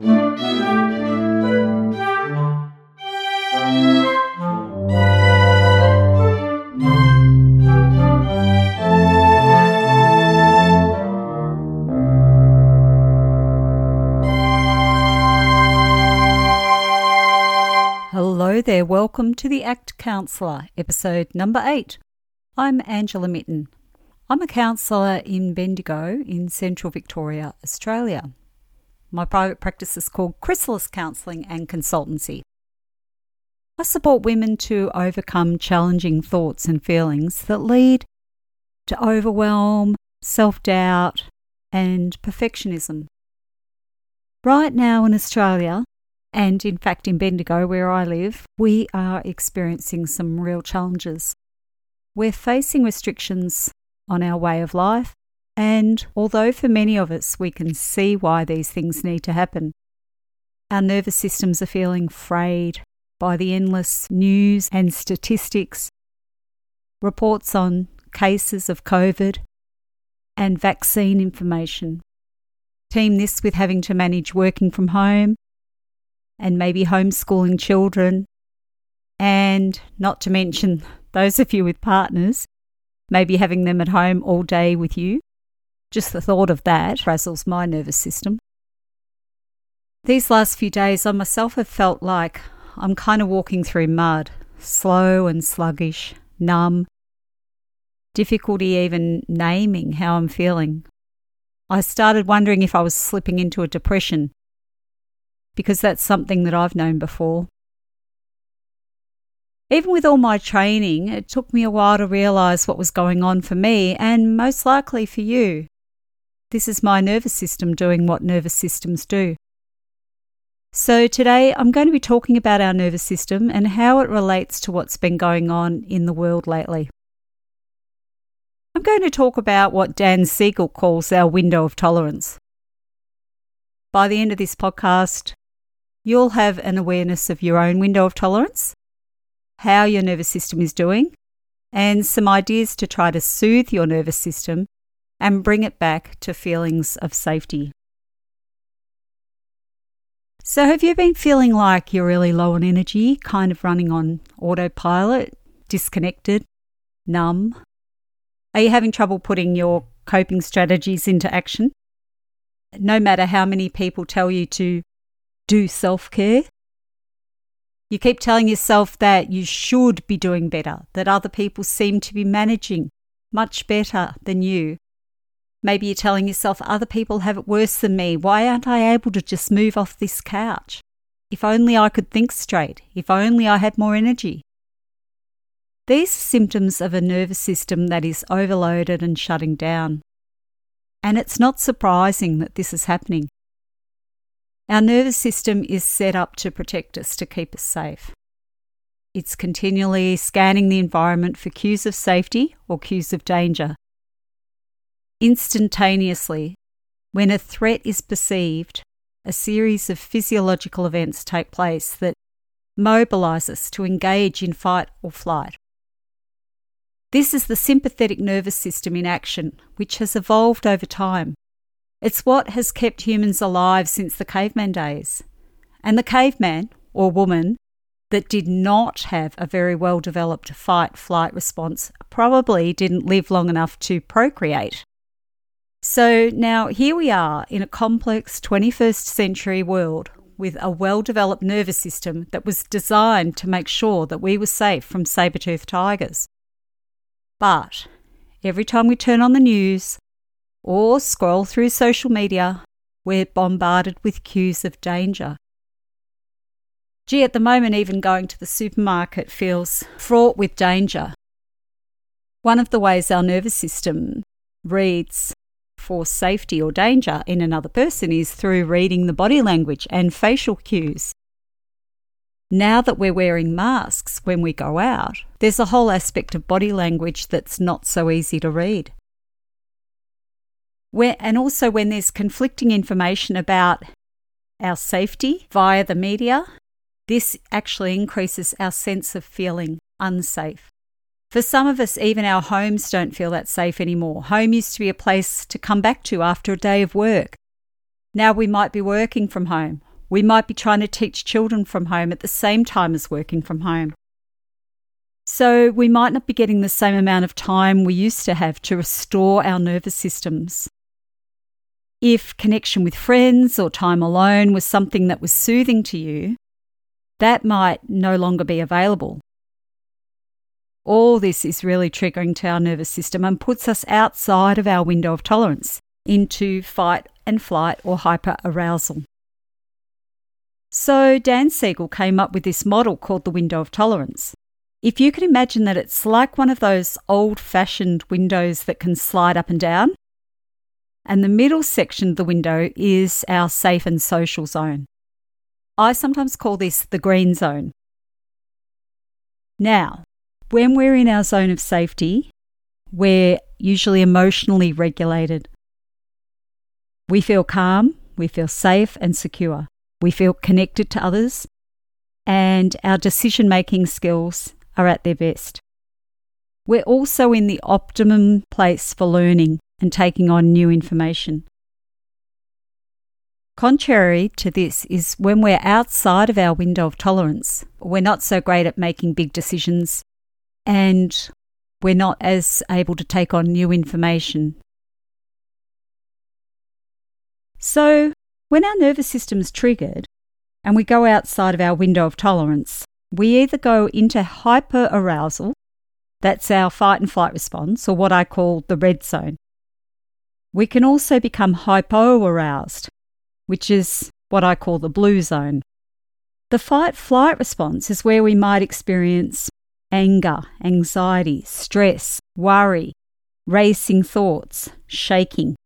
Hello there, welcome to the ACT Counsellor, episode number eight. I'm Angela Mitten. I'm a counsellor in Bendigo in central Victoria, Australia. My private practice is called Chrysalis Counselling and Consultancy. I support women to overcome challenging thoughts and feelings that lead to overwhelm, self doubt, and perfectionism. Right now in Australia, and in fact in Bendigo, where I live, we are experiencing some real challenges. We're facing restrictions on our way of life, and although for many of us we can see why these things need to happen, our nervous systems are feeling frayed by the endless news and statistics, reports on cases of COVID, and vaccine information. Team this with having to manage working from home and maybe homeschooling children, and not to mention those of you with partners, maybe having them at home all day with you. Just the thought of that razzles my nervous system. These last few days, I myself have felt like I'm kind of walking through mud, slow and sluggish, numb, difficulty even naming how I'm feeling. I started wondering if I was slipping into a depression because that's something that I've known before. Even with all my training, it took me a while to realise what was going on for me and most likely for you. This is my nervous system doing what nervous systems do. So, today I'm going to be talking about our nervous system and how it relates to what's been going on in the world lately. I'm going to talk about what Dan Siegel calls our window of tolerance. By the end of this podcast, you'll have an awareness of your own window of tolerance, how your nervous system is doing, and some ideas to try to soothe your nervous system and bring it back to feelings of safety. So, have you been feeling like you're really low on energy, kind of running on autopilot, disconnected, numb? Are you having trouble putting your coping strategies into action? No matter how many people tell you to do self care. You keep telling yourself that you should be doing better, that other people seem to be managing much better than you. Maybe you're telling yourself other people have it worse than me. Why aren't I able to just move off this couch? If only I could think straight. If only I had more energy. These are symptoms of a nervous system that is overloaded and shutting down. And it's not surprising that this is happening. Our nervous system is set up to protect us, to keep us safe. It's continually scanning the environment for cues of safety or cues of danger. Instantaneously, when a threat is perceived, a series of physiological events take place that mobilize us to engage in fight or flight. This is the sympathetic nervous system in action, which has evolved over time. It's what has kept humans alive since the caveman days. And the caveman, or woman, that did not have a very well developed fight flight response probably didn't live long enough to procreate. So now here we are in a complex 21st century world with a well developed nervous system that was designed to make sure that we were safe from saber toothed tigers. But every time we turn on the news, or scroll through social media, we're bombarded with cues of danger. Gee, at the moment, even going to the supermarket feels fraught with danger. One of the ways our nervous system reads for safety or danger in another person is through reading the body language and facial cues. Now that we're wearing masks when we go out, there's a whole aspect of body language that's not so easy to read. And also when there's conflicting information about our safety via the media, this actually increases our sense of feeling unsafe. For some of us, even our homes don't feel that safe anymore. Home used to be a place to come back to after a day of work. Now we might be working from home We might be trying to teach children from home at the same time as working from home. So we might not be getting the same amount of time we used to have to restore our nervous systems. If connection with friends or time alone was something that was soothing to you, that might no longer be available. All this is really triggering to our nervous system and puts us outside of our window of tolerance into fight and flight or hyper arousal. So, Dan Siegel came up with this model called the window of tolerance. If you can imagine that it's like one of those old fashioned windows that can slide up and down, and the middle section of the window is our safe and social zone. I sometimes call this the green zone. Now, when we're in our zone of safety, we're usually emotionally regulated. We feel calm, we feel safe and secure, we feel connected to others, and our decision making skills are at their best. We're also in the optimum place for learning and taking on new information. Contrary to this is when we're outside of our window of tolerance, we're not so great at making big decisions and we're not as able to take on new information. So, when our nervous system's triggered and we go outside of our window of tolerance, we either go into hyper arousal, that's our fight and flight response, or what I call the red zone. We can also become hypo aroused, which is what I call the blue zone. The fight flight response is where we might experience anger, anxiety, stress, worry, racing thoughts, shaking.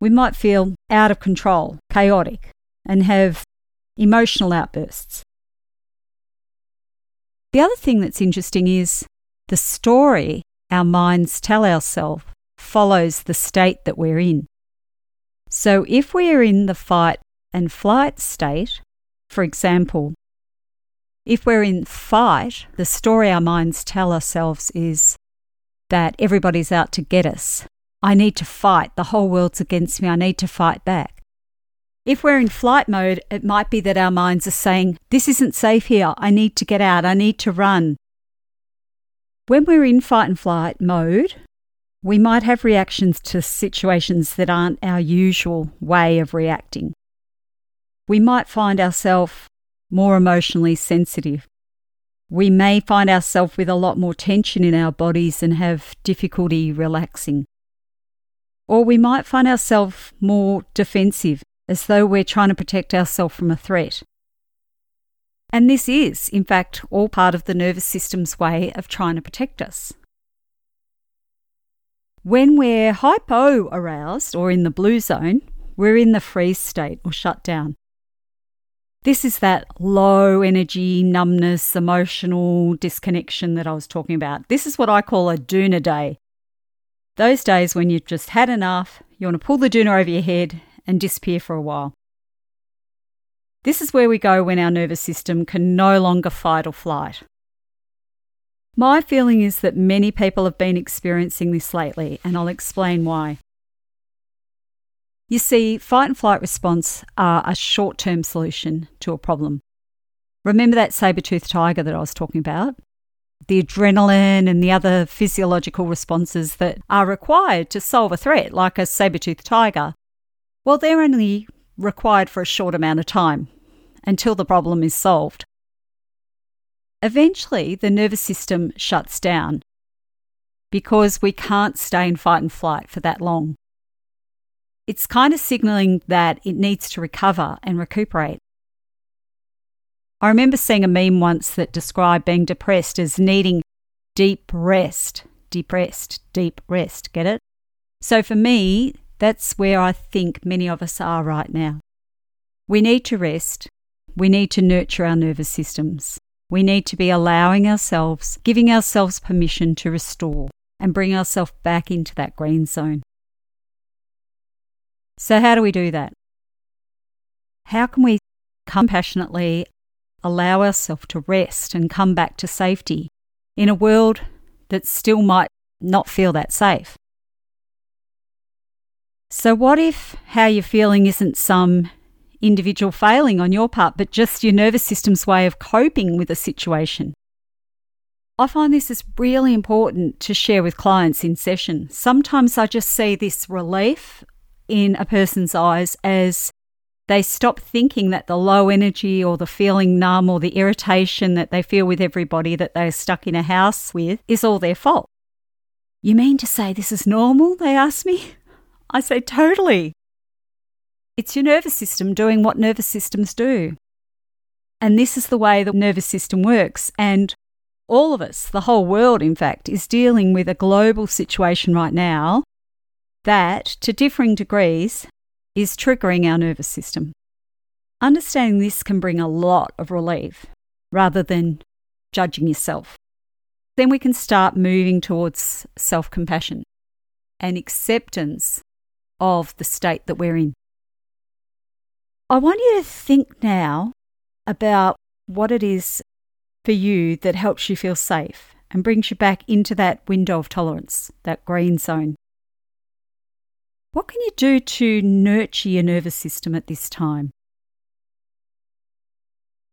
We might feel out of control, chaotic, and have emotional outbursts. The other thing that's interesting is the story our minds tell ourselves follows the state that we're in. So if we're in the fight and flight state, for example, if we're in fight, the story our minds tell ourselves is that everybody's out to get us. I need to fight. The whole world's against me. I need to fight back. If we're in flight mode, it might be that our minds are saying, This isn't safe here. I need to get out. I need to run. When we're in fight and flight mode, we might have reactions to situations that aren't our usual way of reacting. We might find ourselves more emotionally sensitive. We may find ourselves with a lot more tension in our bodies and have difficulty relaxing. Or we might find ourselves more defensive as though we're trying to protect ourselves from a threat. And this is, in fact, all part of the nervous system's way of trying to protect us. When we're hypo aroused or in the blue zone, we're in the freeze state or shut down. This is that low energy, numbness, emotional disconnection that I was talking about. This is what I call a doona day. Those days when you've just had enough, you want to pull the doona over your head and disappear for a while. This is where we go when our nervous system can no longer fight or flight. My feeling is that many people have been experiencing this lately, and I'll explain why. You see, fight and flight response are a short term solution to a problem. Remember that saber toothed tiger that I was talking about? The adrenaline and the other physiological responses that are required to solve a threat, like a saber toothed tiger, well, they're only required for a short amount of time until the problem is solved. Eventually, the nervous system shuts down because we can't stay in fight and flight for that long. It's kind of signaling that it needs to recover and recuperate. I remember seeing a meme once that described being depressed as needing deep rest. Depressed, deep rest. Get it? So for me, that's where I think many of us are right now. We need to rest. We need to nurture our nervous systems. We need to be allowing ourselves, giving ourselves permission to restore and bring ourselves back into that green zone. So, how do we do that? How can we compassionately allow ourselves to rest and come back to safety in a world that still might not feel that safe? So, what if how you're feeling isn't some individual failing on your part, but just your nervous system's way of coping with a situation. I find this is really important to share with clients in session. Sometimes I just see this relief in a person's eyes as they stop thinking that the low energy or the feeling numb or the irritation that they feel with everybody that they're stuck in a house with is all their fault. You mean to say this is normal? They ask me. I say, totally. It's your nervous system doing what nervous systems do. And this is the way the nervous system works. And all of us, the whole world, in fact, is dealing with a global situation right now that, to differing degrees, is triggering our nervous system. Understanding this can bring a lot of relief rather than judging yourself. Then we can start moving towards self compassion and acceptance of the state that we're in. I want you to think now about what it is for you that helps you feel safe and brings you back into that window of tolerance, that green zone. What can you do to nurture your nervous system at this time?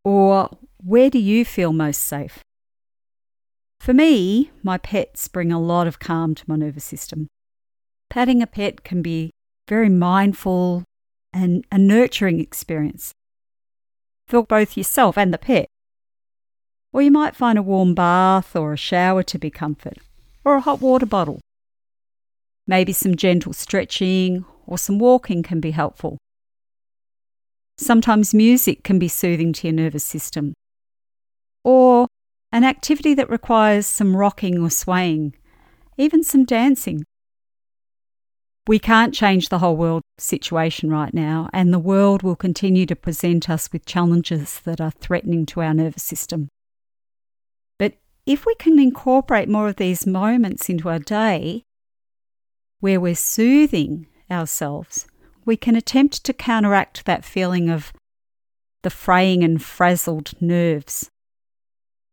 Or where do you feel most safe? For me, my pets bring a lot of calm to my nervous system. Patting a pet can be very mindful and a nurturing experience for both yourself and the pet. Or you might find a warm bath or a shower to be comfort, or a hot water bottle. Maybe some gentle stretching or some walking can be helpful. Sometimes music can be soothing to your nervous system. Or an activity that requires some rocking or swaying, even some dancing. We can't change the whole world situation right now, and the world will continue to present us with challenges that are threatening to our nervous system. But if we can incorporate more of these moments into our day, where we're soothing ourselves, we can attempt to counteract that feeling of the fraying and frazzled nerves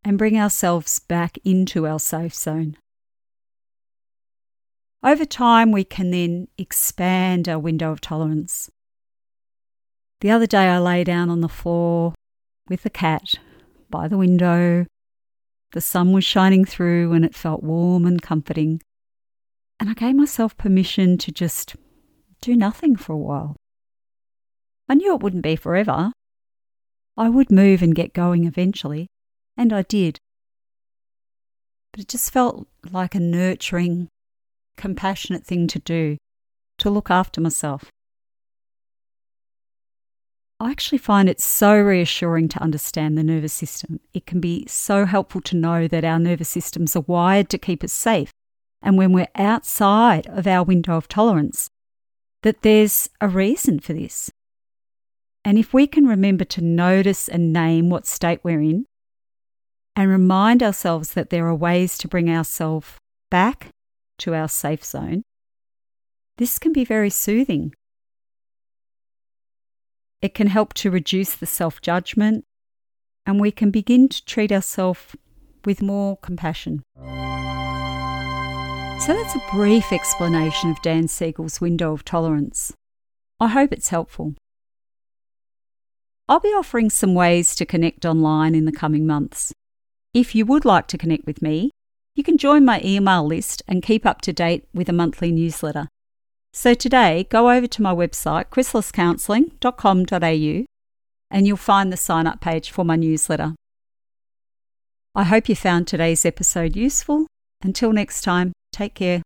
and bring ourselves back into our safe zone. Over time, we can then expand our window of tolerance. The other day, I lay down on the floor with the cat by the window. The sun was shining through and it felt warm and comforting. And I gave myself permission to just do nothing for a while. I knew it wouldn't be forever. I would move and get going eventually, and I did. But it just felt like a nurturing, compassionate thing to do, to look after myself. I actually find it so reassuring to understand the nervous system. It can be so helpful to know that our nervous systems are wired to keep us safe and when we're outside of our window of tolerance, that there's a reason for this. And if we can remember to notice and name what state we're in, and remind ourselves that there are ways to bring ourselves back to our safe zone, this can be very soothing. It can help to reduce the self judgment, and we can begin to treat ourselves with more compassion. So that's a brief explanation of Dan Siegel's window of tolerance. I hope it's helpful. I'll be offering some ways to connect online in the coming months. If you would like to connect with me, you can join my email list and keep up to date with a monthly newsletter. So today, go over to my website, chrysaliscounselling.com.au, and you'll find the sign up page for my newsletter. I hope you found today's episode useful. Until next time, Take care.